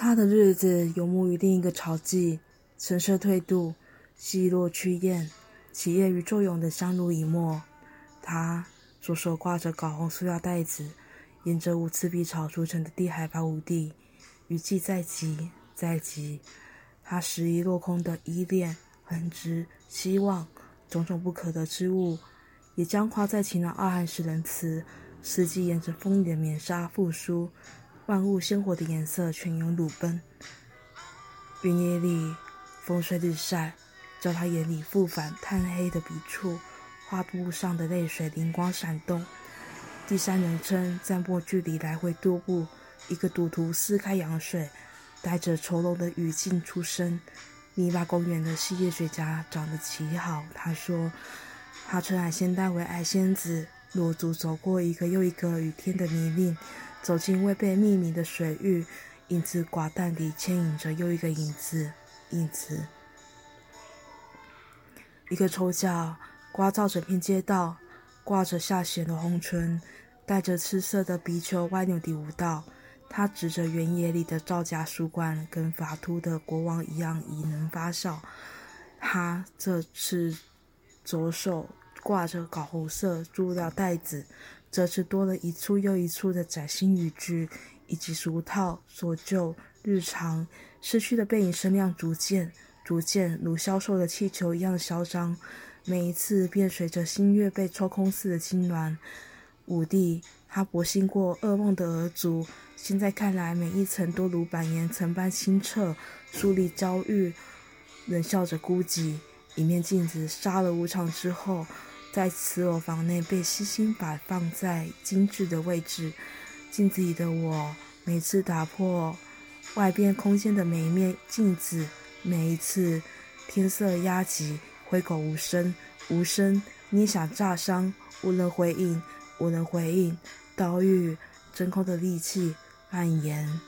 他的日子游牧于另一个朝纪，橙色退度，细落趋艳，起业与作俑的相濡以沫。他左手挂着绾红塑料袋子，沿着无刺碧草筑成的低海拔谷地，雨季在即，在即。他十一落空的依恋、恒执、希望，种种不可得之物，也将画在晴朗傲寒时仁慈。四季沿着风雨的面纱复苏。万物鲜活的颜色全涌鲁奔，云野里风吹日晒，叫他眼里复返炭黑的笔触，画布上的泪水灵光闪动。第三人称暂破距离来回踱步，一个赌徒撕开羊水，带着愁容的语境出声。泥巴公园的细叶水甲长得极好，他说，他称海仙丹为爱仙子，裸足走过一个又一个雨天的泥泞。走进未被命名的水域，影子寡淡地牵引着又一个影子，影子。一个抽角刮照整片街道，挂着下弦的红唇，带着赤色的鼻球歪扭地舞蹈。他指着原野里的造假书馆，跟法突的国王一样，已能发笑。他这次左手挂着绾红色塑料袋子。这次多了一处又一处的崭新语句，以及俗套、所旧、日常失去的背影，声量逐渐、逐渐如销售的气球一样嚣张。每一次便随着新月被抽空似的痉挛。五帝，他博兴过噩梦的额足，现在看来，每一层都如板岩层般清澈，树立娇玉，冷笑着孤寂。一面镜子杀了无常之后。在此我房内被细心摆放在精致的位置，镜子里的我每次打破外边空间的每一面镜子，每一次天色压挤，挥口无声，无声，捏想炸伤，无人回应，无人回应，岛屿真空的力气蔓延。